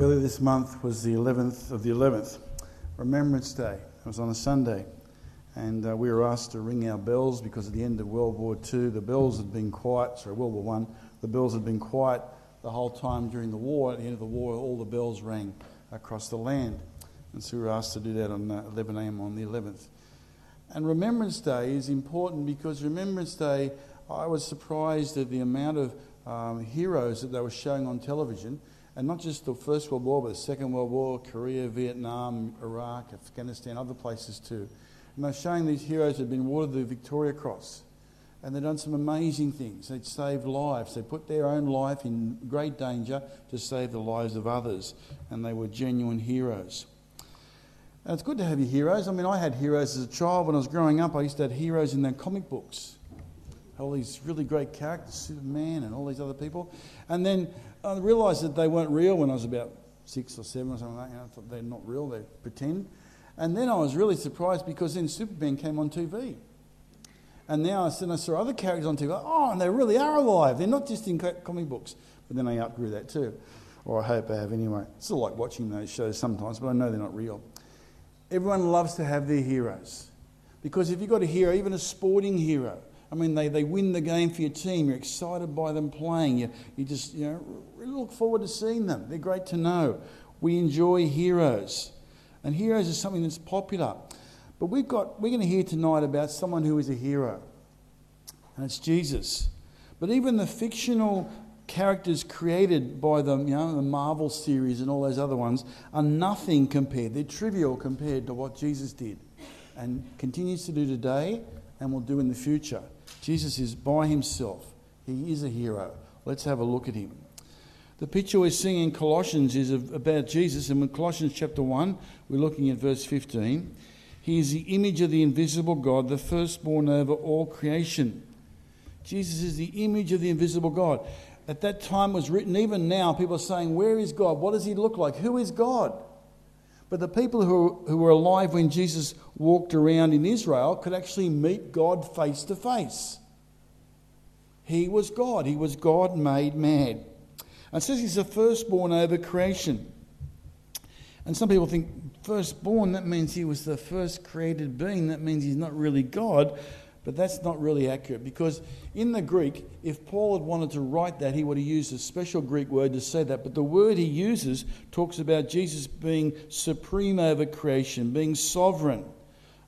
Earlier this month was the 11th of the 11th, Remembrance Day. It was on a Sunday. And uh, we were asked to ring our bells because at the end of World War II, the bells had been quiet, sorry, World War I, the bells had been quiet the whole time during the war. At the end of the war, all the bells rang across the land. And so we were asked to do that on uh, 11 a.m. on the 11th. And Remembrance Day is important because Remembrance Day, I was surprised at the amount of um, heroes that they were showing on television and not just the First World War, but the Second World War, Korea, Vietnam, Iraq, Afghanistan, other places too. And they're showing these heroes had been awarded the Victoria Cross. And they've done some amazing things. They've saved lives. They put their own life in great danger to save the lives of others. And they were genuine heroes. And it's good to have your heroes. I mean, I had heroes as a child. When I was growing up, I used to have heroes in their comic books. All these really great characters, Superman and all these other people. And then I realised that they weren't real when I was about six or seven or something like that. Know, I thought they're not real, they pretend. And then I was really surprised because then Superman came on TV. And now I saw other characters on TV. Oh, and they really are alive. They're not just in comic books. But then I outgrew that too. Or I hope I have anyway. It's still like watching those shows sometimes, but I know they're not real. Everyone loves to have their heroes. Because if you've got a hero, even a sporting hero, I mean, they, they win the game for your team. You're excited by them playing. You, you just you know, really look forward to seeing them. They're great to know. We enjoy heroes. And heroes is something that's popular. But we've got, we're going to hear tonight about someone who is a hero, and it's Jesus. But even the fictional characters created by the, you know, the Marvel series and all those other ones are nothing compared. They're trivial compared to what Jesus did and continues to do today and will do in the future. Jesus is by himself. He is a hero. Let's have a look at him. The picture we're seeing in Colossians is about Jesus, and in Colossians chapter 1, we're looking at verse 15. He is the image of the invisible God, the firstborn over all creation. Jesus is the image of the invisible God. At that time was written, even now, people are saying, Where is God? What does he look like? Who is God? But the people who, who were alive when Jesus walked around in Israel could actually meet God face to face. He was God. He was God made man. And says he's the firstborn over creation. And some people think firstborn, that means he was the first created being. That means he's not really God. But that's not really accurate because in the Greek, if Paul had wanted to write that, he would have used a special Greek word to say that. But the word he uses talks about Jesus being supreme over creation, being sovereign,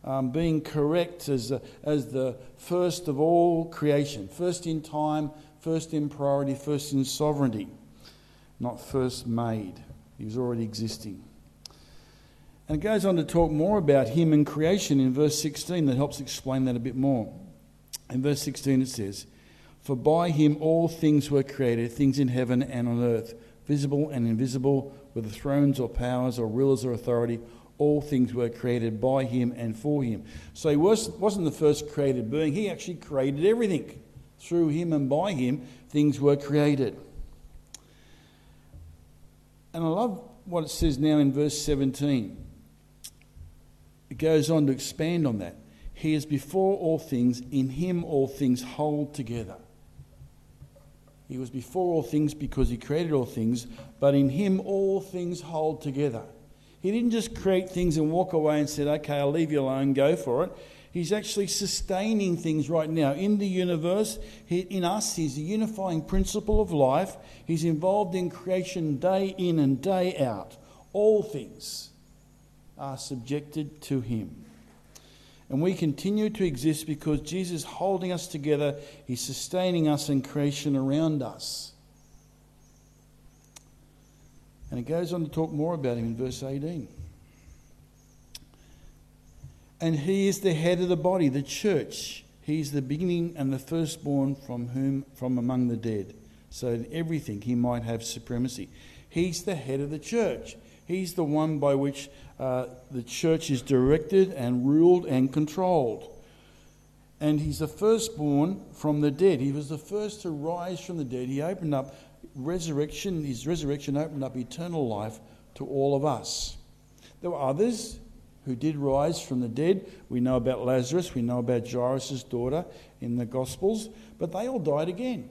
um, being correct as, a, as the first of all creation, first in time, first in priority, first in sovereignty, not first made. He was already existing. And it goes on to talk more about him and creation in verse 16 that helps explain that a bit more. In verse 16 it says, For by him all things were created, things in heaven and on earth, visible and invisible, whether thrones or powers or rulers or authority, all things were created by him and for him. So he was, wasn't the first created being, he actually created everything. Through him and by him, things were created. And I love what it says now in verse 17 it goes on to expand on that. He is before all things, in him all things hold together. He was before all things because he created all things, but in him all things hold together. He didn't just create things and walk away and said, okay, I'll leave you alone, go for it. He's actually sustaining things right now. In the universe, in us, He's a unifying principle of life. He's involved in creation day in and day out. All things are subjected to him. And we continue to exist because Jesus is holding us together, He's sustaining us in creation around us. And it goes on to talk more about him in verse 18. And he is the head of the body, the church. He is the beginning and the firstborn from whom from among the dead, so in everything he might have supremacy. He's the head of the church. He's the one by which uh, the church is directed and ruled and controlled. And he's the firstborn from the dead. He was the first to rise from the dead. He opened up resurrection, his resurrection opened up eternal life to all of us. There were others who did rise from the dead. We know about Lazarus, we know about Jairus' daughter in the Gospels, but they all died again.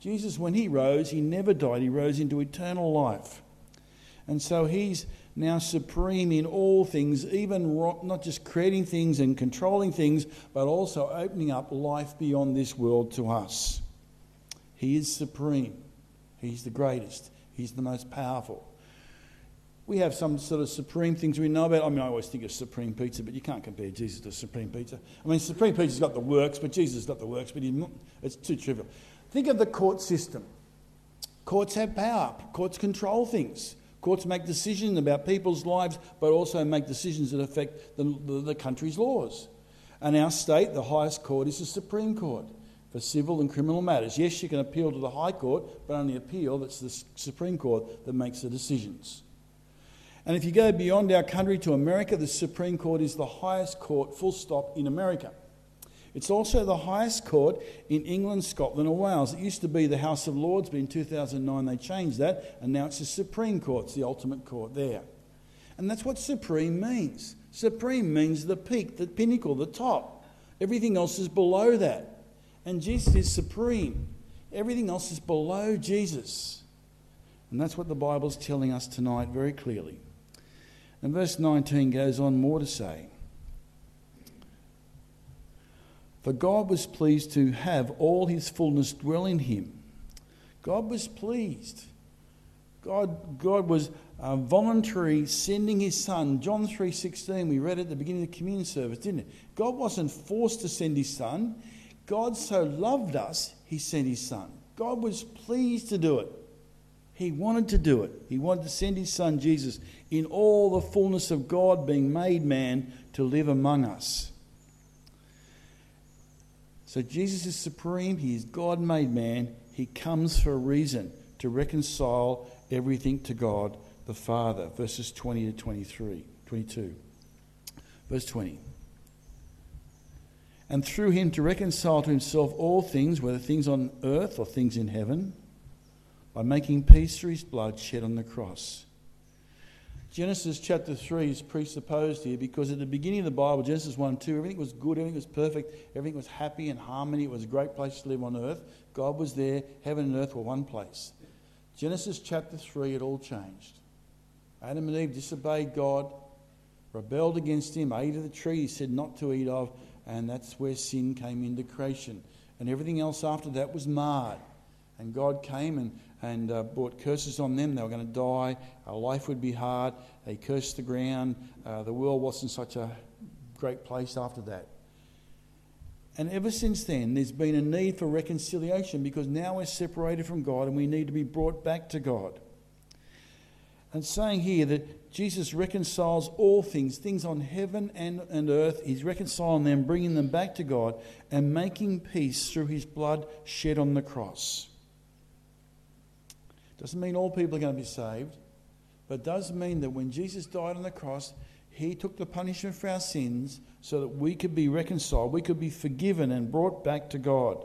Jesus, when he rose, he never died, he rose into eternal life. And so he's now supreme in all things, even not just creating things and controlling things, but also opening up life beyond this world to us. He is supreme. He's the greatest. He's the most powerful. We have some sort of supreme things we know about. I mean, I always think of supreme pizza, but you can't compare Jesus to supreme pizza. I mean, supreme pizza's got the works, but Jesus has got the works, but it's too trivial. Think of the court system. Courts have power. Courts control things. Courts make decisions about people's lives, but also make decisions that affect the, the, the country's laws. And our state, the highest court, is the Supreme Court for civil and criminal matters. Yes, you can appeal to the High Court, but only appeal. That's the Supreme Court that makes the decisions. And if you go beyond our country to America, the Supreme Court is the highest court, full stop, in America. It's also the highest court in England, Scotland, or Wales. It used to be the House of Lords, but in 2009 they changed that, and now it's the Supreme Court, it's the ultimate court there. And that's what supreme means. Supreme means the peak, the pinnacle, the top. Everything else is below that. And Jesus is supreme. Everything else is below Jesus. And that's what the Bible's telling us tonight very clearly. And verse 19 goes on more to say For God was pleased to have all his fullness dwell in him. God was pleased. God, God was uh, voluntary sending his son. John 3.16, we read at the beginning of the communion service, didn't it? God wasn't forced to send his son. God so loved us, he sent his son. God was pleased to do it. He wanted to do it. He wanted to send his son Jesus in all the fullness of God being made man to live among us. So Jesus is supreme. He is God made man. He comes for a reason to reconcile everything to God the Father. Verses 20 to 23, 22. Verse 20. And through him to reconcile to himself all things, whether things on earth or things in heaven, by making peace through his blood shed on the cross. Genesis chapter 3 is presupposed here because at the beginning of the Bible, Genesis 1 2, everything was good, everything was perfect, everything was happy and harmony. It was a great place to live on earth. God was there, heaven and earth were one place. Genesis chapter 3, it all changed. Adam and Eve disobeyed God, rebelled against him, ate of the tree he said not to eat of, and that's where sin came into creation. And everything else after that was marred. And God came and, and uh, brought curses on them. They were going to die. Our life would be hard. They cursed the ground. Uh, the world wasn't such a great place after that. And ever since then, there's been a need for reconciliation because now we're separated from God and we need to be brought back to God. And saying here that Jesus reconciles all things, things on heaven and, and earth, He's reconciling them, bringing them back to God, and making peace through His blood shed on the cross. Doesn't mean all people are going to be saved, but it does mean that when Jesus died on the cross, he took the punishment for our sins so that we could be reconciled, we could be forgiven and brought back to God.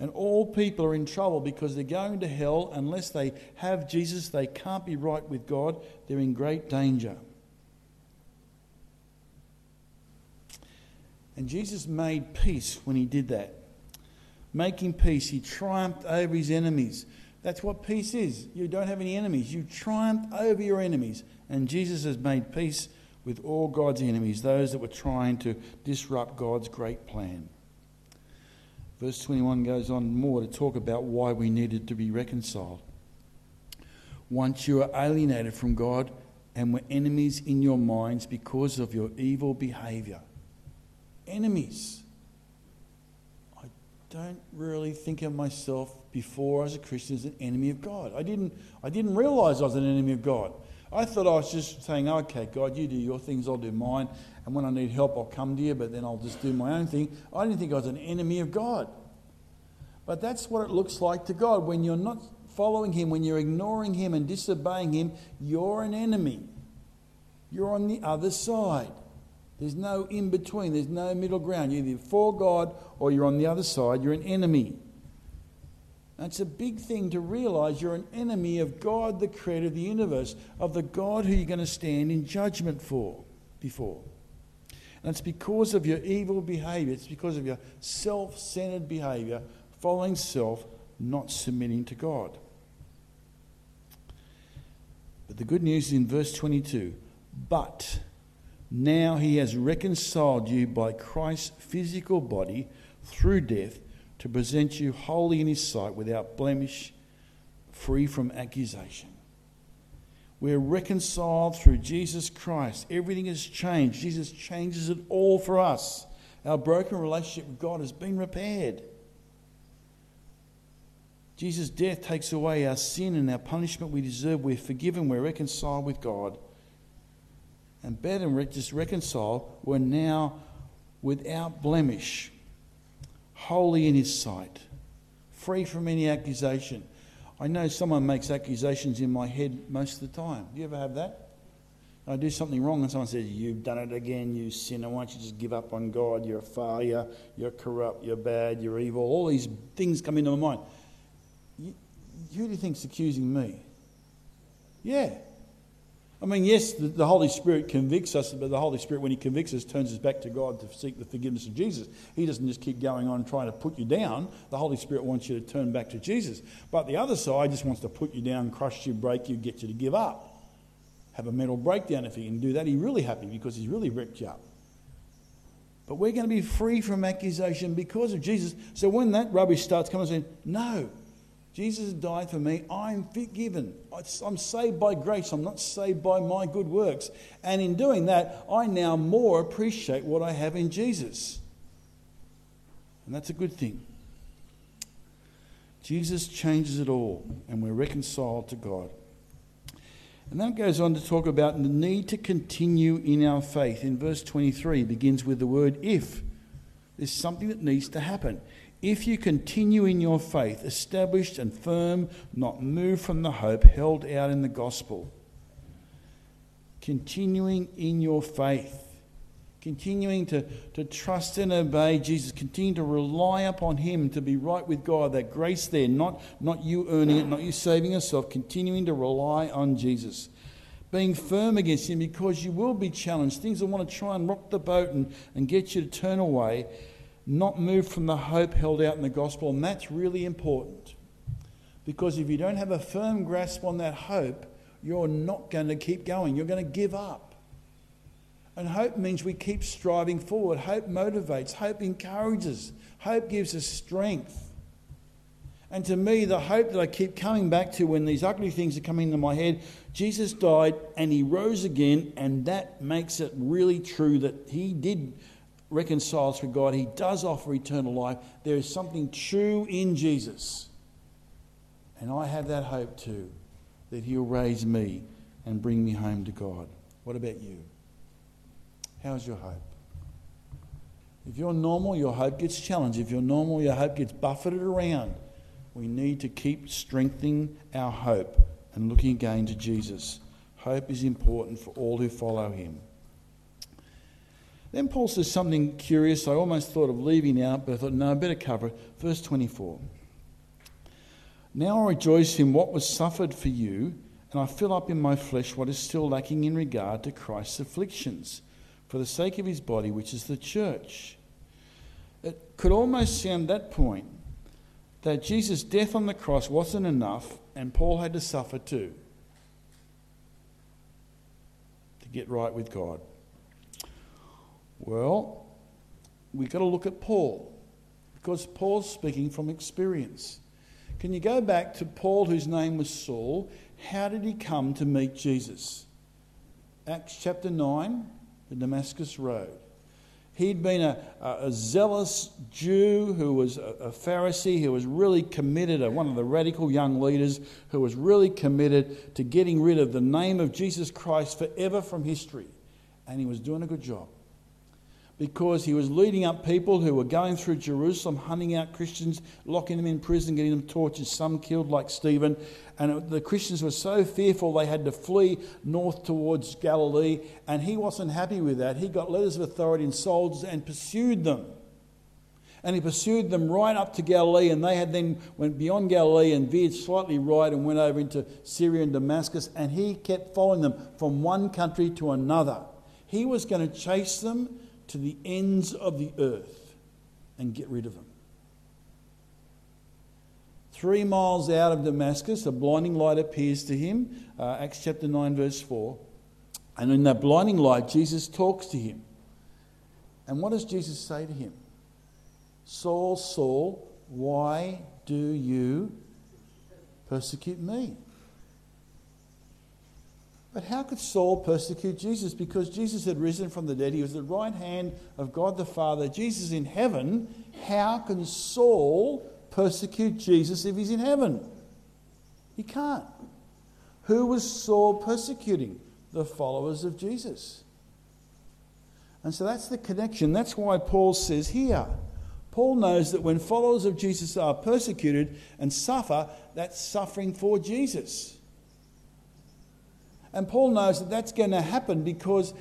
And all people are in trouble because they're going to hell unless they have Jesus, they can't be right with God, they're in great danger. And Jesus made peace when he did that. Making peace, he triumphed over his enemies. That's what peace is. You don't have any enemies. You triumph over your enemies. And Jesus has made peace with all God's enemies, those that were trying to disrupt God's great plan. Verse 21 goes on more to talk about why we needed to be reconciled. Once you are alienated from God and were enemies in your minds because of your evil behavior. Enemies. Don't really think of myself before as a Christian as an enemy of God. I didn't, I didn't realize I was an enemy of God. I thought I was just saying, okay, God, you do your things, I'll do mine. And when I need help, I'll come to you, but then I'll just do my own thing. I didn't think I was an enemy of God. But that's what it looks like to God. When you're not following Him, when you're ignoring Him and disobeying Him, you're an enemy. You're on the other side. There's no in between, there's no middle ground. You're either for God or you're on the other side. You're an enemy. That's a big thing to realize you're an enemy of God, the creator of the universe, of the God who you're going to stand in judgment for before. And it's because of your evil behavior, it's because of your self centered behavior, following self, not submitting to God. But the good news is in verse 22 But now he has reconciled you by Christ's physical body through death to present you wholly in his sight without blemish, free from accusation. We're reconciled through Jesus Christ. Everything has changed. Jesus changes it all for us. Our broken relationship with God has been repaired. Jesus' death takes away our sin and our punishment we deserve. We're forgiven. We're reconciled with God. And better and just reconciled, we're now without blemish, holy in His sight, free from any accusation. I know someone makes accusations in my head most of the time. Do you ever have that? I do something wrong and someone says, You've done it again, you sinner. Why don't you just give up on God? You're a failure, you're corrupt, you're bad, you're evil. All these things come into my mind. Who do you think's accusing me? Yeah. I mean, yes, the, the, Holy Spirit convicts us, but the Holy Spirit, when He convicts us, turns us back to God to seek the forgiveness of Jesus. He doesn't just keep going on trying to put you down. The Holy Spirit wants you to turn back to Jesus. But the other side just wants to put you down, crush you, break you, get you to give up. Have a mental breakdown. If He can do that, He's really happy because He's really wrecked you up. But we're going to be free from accusation because of Jesus. So when that rubbish starts coming, saying, No, Jesus died for me. I'm forgiven. I'm saved by grace. I'm not saved by my good works. And in doing that, I now more appreciate what I have in Jesus. And that's a good thing. Jesus changes it all, and we're reconciled to God. And that goes on to talk about the need to continue in our faith. In verse 23, begins with the word if. There's something that needs to happen. If you continue in your faith, established and firm, not moved from the hope held out in the gospel, continuing in your faith, continuing to, to trust and obey Jesus, continue to rely upon Him to be right with God, that grace there, not, not you earning it, not you saving yourself, continuing to rely on Jesus. Being firm against Him because you will be challenged. Things will want to try and rock the boat and, and get you to turn away not moved from the hope held out in the gospel. And that's really important. Because if you don't have a firm grasp on that hope, you're not going to keep going. You're going to give up. And hope means we keep striving forward. Hope motivates, hope encourages, hope gives us strength. And to me, the hope that I keep coming back to when these ugly things are coming into my head Jesus died and he rose again, and that makes it really true that he did reconciles with God. He does offer eternal life. There is something true in Jesus. And I have that hope too, that He'll raise me and bring me home to God. What about you? How's your hope? If you're normal, your hope gets challenged. If you're normal, your hope gets buffeted around. We need to keep strengthening our hope and looking again to Jesus. Hope is important for all who follow Him. Then Paul says something curious. I almost thought of leaving out, but I thought, no, I better cover it. Verse 24. Now I rejoice in what was suffered for you, and I fill up in my flesh what is still lacking in regard to Christ's afflictions, for the sake of his body, which is the church. It could almost sound that point that Jesus' death on the cross wasn't enough, and Paul had to suffer too to get right with God. Well, we've got to look at Paul because Paul's speaking from experience. Can you go back to Paul, whose name was Saul? How did he come to meet Jesus? Acts chapter 9, the Damascus Road. He'd been a, a zealous Jew who was a, a Pharisee who was really committed, one of the radical young leaders who was really committed to getting rid of the name of Jesus Christ forever from history. And he was doing a good job because he was leading up people who were going through Jerusalem, hunting out Christians, locking them in prison, getting them tortured, some killed like Stephen. And the Christians were so fearful they had to flee north towards Galilee. And he wasn't happy with that. He got letters of authority and soldiers and pursued them. And he pursued them right up to Galilee, and they had then went beyond Galilee and veered slightly right and went over into Syria and Damascus. And he kept following them from one country to another. He was going to chase them to the ends of the earth and get rid of them. Three miles out of Damascus, a blinding light appears to him. Uh, Acts chapter 9, verse 4. And in that blinding light, Jesus talks to him. And what does Jesus say to him? Saul, Saul, why do you persecute me? But how could Saul persecute Jesus? Because Jesus had risen from the dead. He was at the right hand of God the Father. Jesus in heaven. How can Saul persecute Jesus if he's in heaven? He can't. Who was Saul persecuting? The followers of Jesus. And so that's the connection. That's why Paul says here. Paul knows that when followers of Jesus are persecuted and suffer, that's suffering for Jesus. And Paul knows that that's going to happen because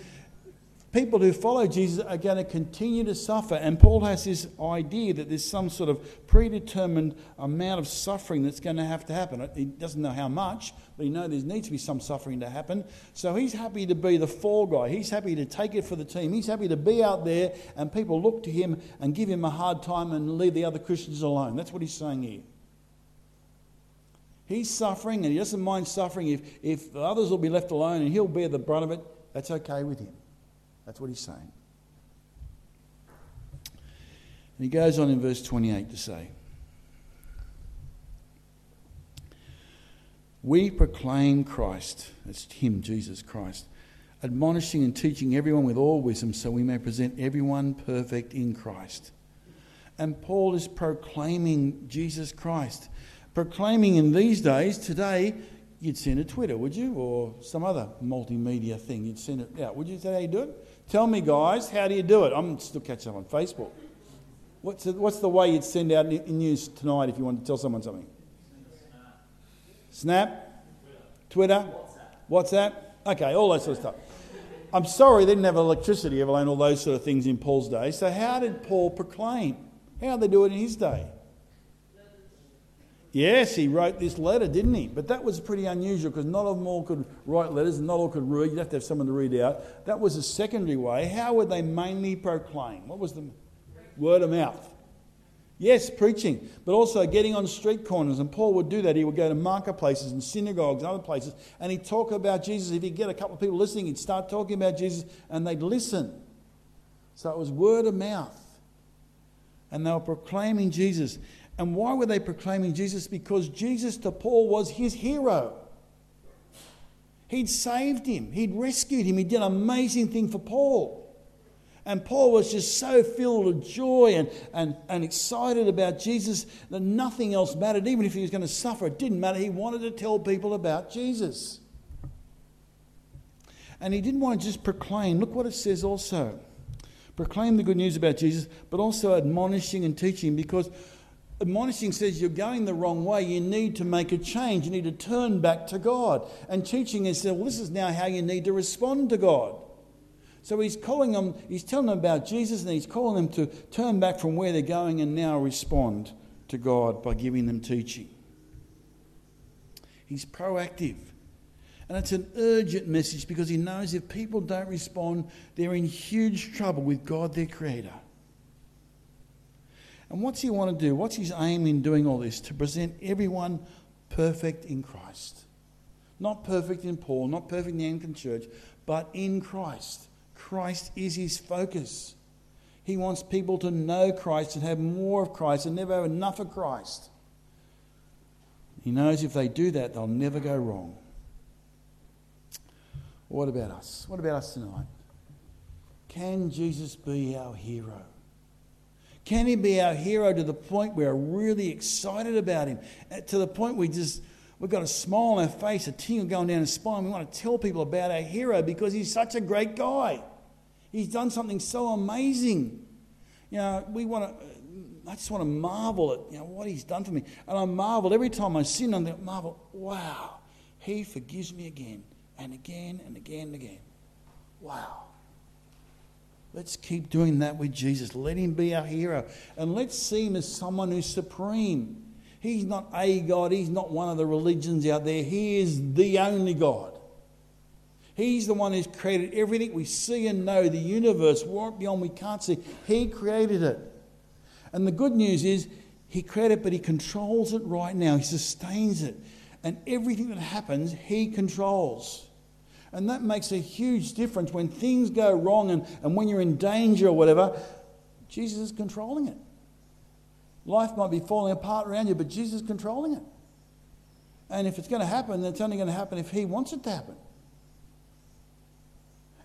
people who follow Jesus are going to continue to suffer. And Paul has this idea that there's some sort of predetermined amount of suffering that's going to have to happen. He doesn't know how much, but he knows there needs to be some suffering to happen. So he's happy to be the fall guy. He's happy to take it for the team. He's happy to be out there and people look to him and give him a hard time and leave the other Christians alone. That's what he's saying here. He's suffering and he doesn't mind suffering if, if others will be left alone and he'll bear the brunt of it. That's okay with him. That's what he's saying. And he goes on in verse 28 to say, We proclaim Christ, that's Him, Jesus Christ, admonishing and teaching everyone with all wisdom so we may present everyone perfect in Christ. And Paul is proclaiming Jesus Christ proclaiming in these days, today, you'd send a Twitter, would you? Or some other multimedia thing. You'd send it out. Would you say how you do it? Tell me, guys, how do you do it? I'm still catching up on Facebook. What's the, what's the way you'd send out news tonight if you want to tell someone something? Snap? Twitter? WhatsApp? Okay, all that sort of stuff. I'm sorry they didn't have electricity, ever all those sort of things in Paul's day. So, how did Paul proclaim? How did they do it in his day? Yes, he wrote this letter, didn't he? But that was pretty unusual because not all of them all could write letters and not all could read. You'd have to have someone to read out. That was a secondary way. How would they mainly proclaim? What was the word of mouth? Yes, preaching, but also getting on street corners. And Paul would do that. He would go to marketplaces and synagogues and other places and he'd talk about Jesus. If he'd get a couple of people listening, he'd start talking about Jesus and they'd listen. So it was word of mouth. And they were proclaiming Jesus. And why were they proclaiming Jesus? Because Jesus to Paul was his hero. He'd saved him, he'd rescued him, he did an amazing thing for Paul. And Paul was just so filled with joy and, and, and excited about Jesus that nothing else mattered. Even if he was going to suffer, it didn't matter. He wanted to tell people about Jesus. And he didn't want to just proclaim. Look what it says also proclaim the good news about Jesus, but also admonishing and teaching because admonishing says you're going the wrong way, you need to make a change, you need to turn back to God. And teaching is, well, this is now how you need to respond to God. So he's calling them, he's telling them about Jesus, and he's calling them to turn back from where they're going and now respond to God by giving them teaching. He's proactive. And it's an urgent message because he knows if people don't respond, they're in huge trouble with God, their Creator. And what's he want to do? What's his aim in doing all this? To present everyone perfect in Christ. Not perfect in Paul, not perfect in the Anglican Church, but in Christ. Christ is his focus. He wants people to know Christ and have more of Christ and never have enough of Christ. He knows if they do that, they'll never go wrong. What about us? What about us tonight? Can Jesus be our hero? Can he be our hero to the point we're really excited about him? Uh, to the point we just, we've got a smile on our face, a tingle going down our spine. We want to tell people about our hero because he's such a great guy. He's done something so amazing. You know, we want to, I just want to marvel at you know, what he's done for me. And I marvel every time I sin, I marvel, wow, he forgives me again and again and again and again. Wow. Let's keep doing that with Jesus. Let him be our hero. And let's see him as someone who's supreme. He's not a God, he's not one of the religions out there. He is the only God. He's the one who's created everything we see and know, the universe, beyond we can't see. He created it. And the good news is, He created, it, but He controls it right now. He sustains it. And everything that happens, He controls. And that makes a huge difference when things go wrong and, and when you're in danger or whatever. Jesus is controlling it. Life might be falling apart around you, but Jesus is controlling it. And if it's going to happen, then it's only going to happen if He wants it to happen.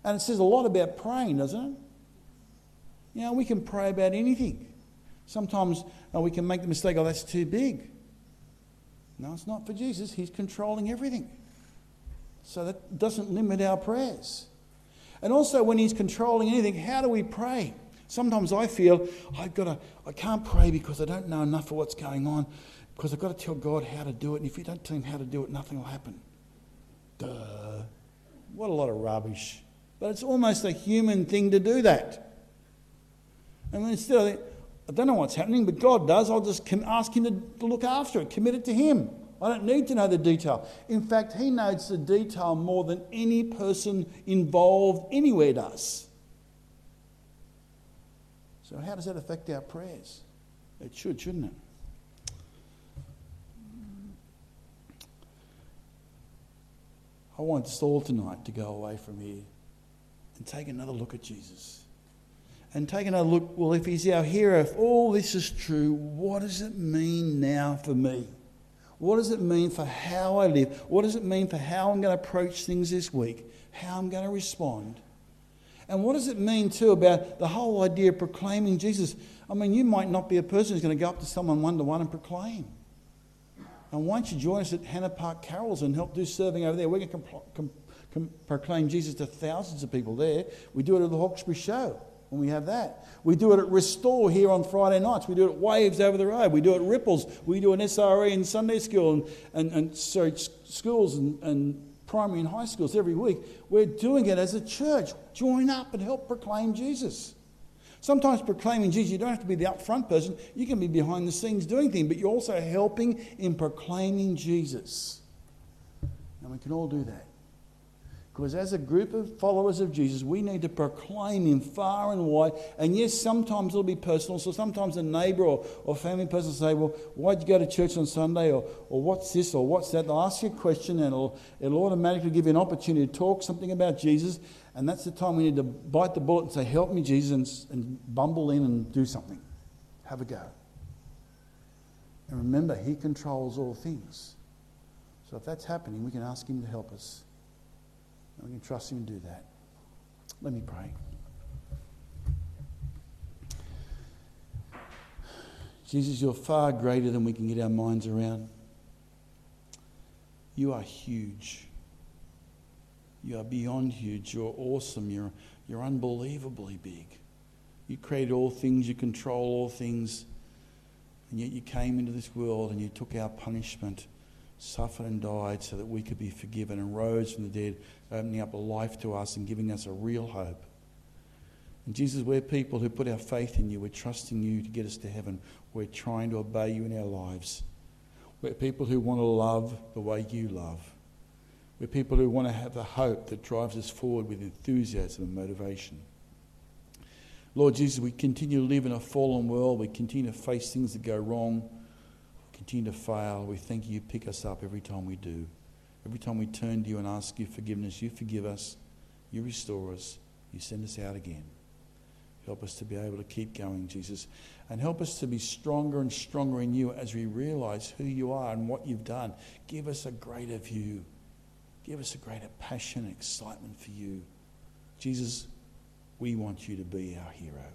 And it says a lot about praying, doesn't it? You know, we can pray about anything. Sometimes oh, we can make the mistake, oh, that's too big. No, it's not for Jesus. He's controlling everything. So that doesn't limit our prayers. And also, when He's controlling anything, how do we pray? Sometimes I feel I've got to, I can't pray because I don't know enough of what's going on, because I've got to tell God how to do it. And if you don't tell Him how to do it, nothing will happen. Duh. What a lot of rubbish. But it's almost a human thing to do that. And instead I I don't know what's happening, but God does. I'll just ask Him to look after it, commit it to Him. I don't need to know the detail. In fact, He knows the detail more than any person involved anywhere does. So, how does that affect our prayers? It should, shouldn't it? I want us all tonight to go away from here and take another look at Jesus and take another look. Well, if he's our hero, if all this is true, what does it mean now for me? What does it mean for how I live? What does it mean for how I'm going to approach things this week? How I'm going to respond? And what does it mean, too, about the whole idea of proclaiming Jesus? I mean, you might not be a person who's going to go up to someone one to one and proclaim. And why don't you join us at Hannah Park Carols and help do serving over there? We're going to proclaim Jesus to thousands of people there. We do it at the Hawkesbury Show when we have that. We do it at Restore here on Friday nights. We do it at Waves over the road. We do it at Ripples. We do an SRE in Sunday school and, and, and sorry, schools and, and primary and high schools every week. We're doing it as a church. Join up and help proclaim Jesus. Sometimes proclaiming Jesus, you don't have to be the upfront person. You can be behind the scenes doing things, but you're also helping in proclaiming Jesus. And we can all do that. Because as a group of followers of Jesus, we need to proclaim Him far and wide. And yes, sometimes it'll be personal. So sometimes a neighbour or, or family person will say, Well, why'd you go to church on Sunday? Or, or what's this? Or what's that? They'll ask you a question and it'll, it'll automatically give you an opportunity to talk something about Jesus. And that's the time we need to bite the bullet and say, Help me, Jesus, and, and bumble in and do something. Have a go. And remember, He controls all things. So if that's happening, we can ask Him to help us. And we can trust Him to do that. Let me pray. Jesus, you're far greater than we can get our minds around. You are huge. You are beyond huge. You're awesome. You're, you're unbelievably big. You created all things, you control all things, and yet you came into this world and you took our punishment suffered and died so that we could be forgiven and rose from the dead, opening up a life to us and giving us a real hope. And Jesus, we're people who put our faith in you. We're trusting you to get us to heaven. We're trying to obey you in our lives. We're people who want to love the way you love. We're people who want to have the hope that drives us forward with enthusiasm and motivation. Lord Jesus, we continue to live in a fallen world. We continue to face things that go wrong continue to fail, we thank you, you pick us up every time we do. Every time we turn to you and ask you forgiveness, you forgive us, you restore us, you send us out again. Help us to be able to keep going, Jesus. And help us to be stronger and stronger in you as we realize who you are and what you've done. Give us a greater view. Give us a greater passion and excitement for you. Jesus, we want you to be our hero.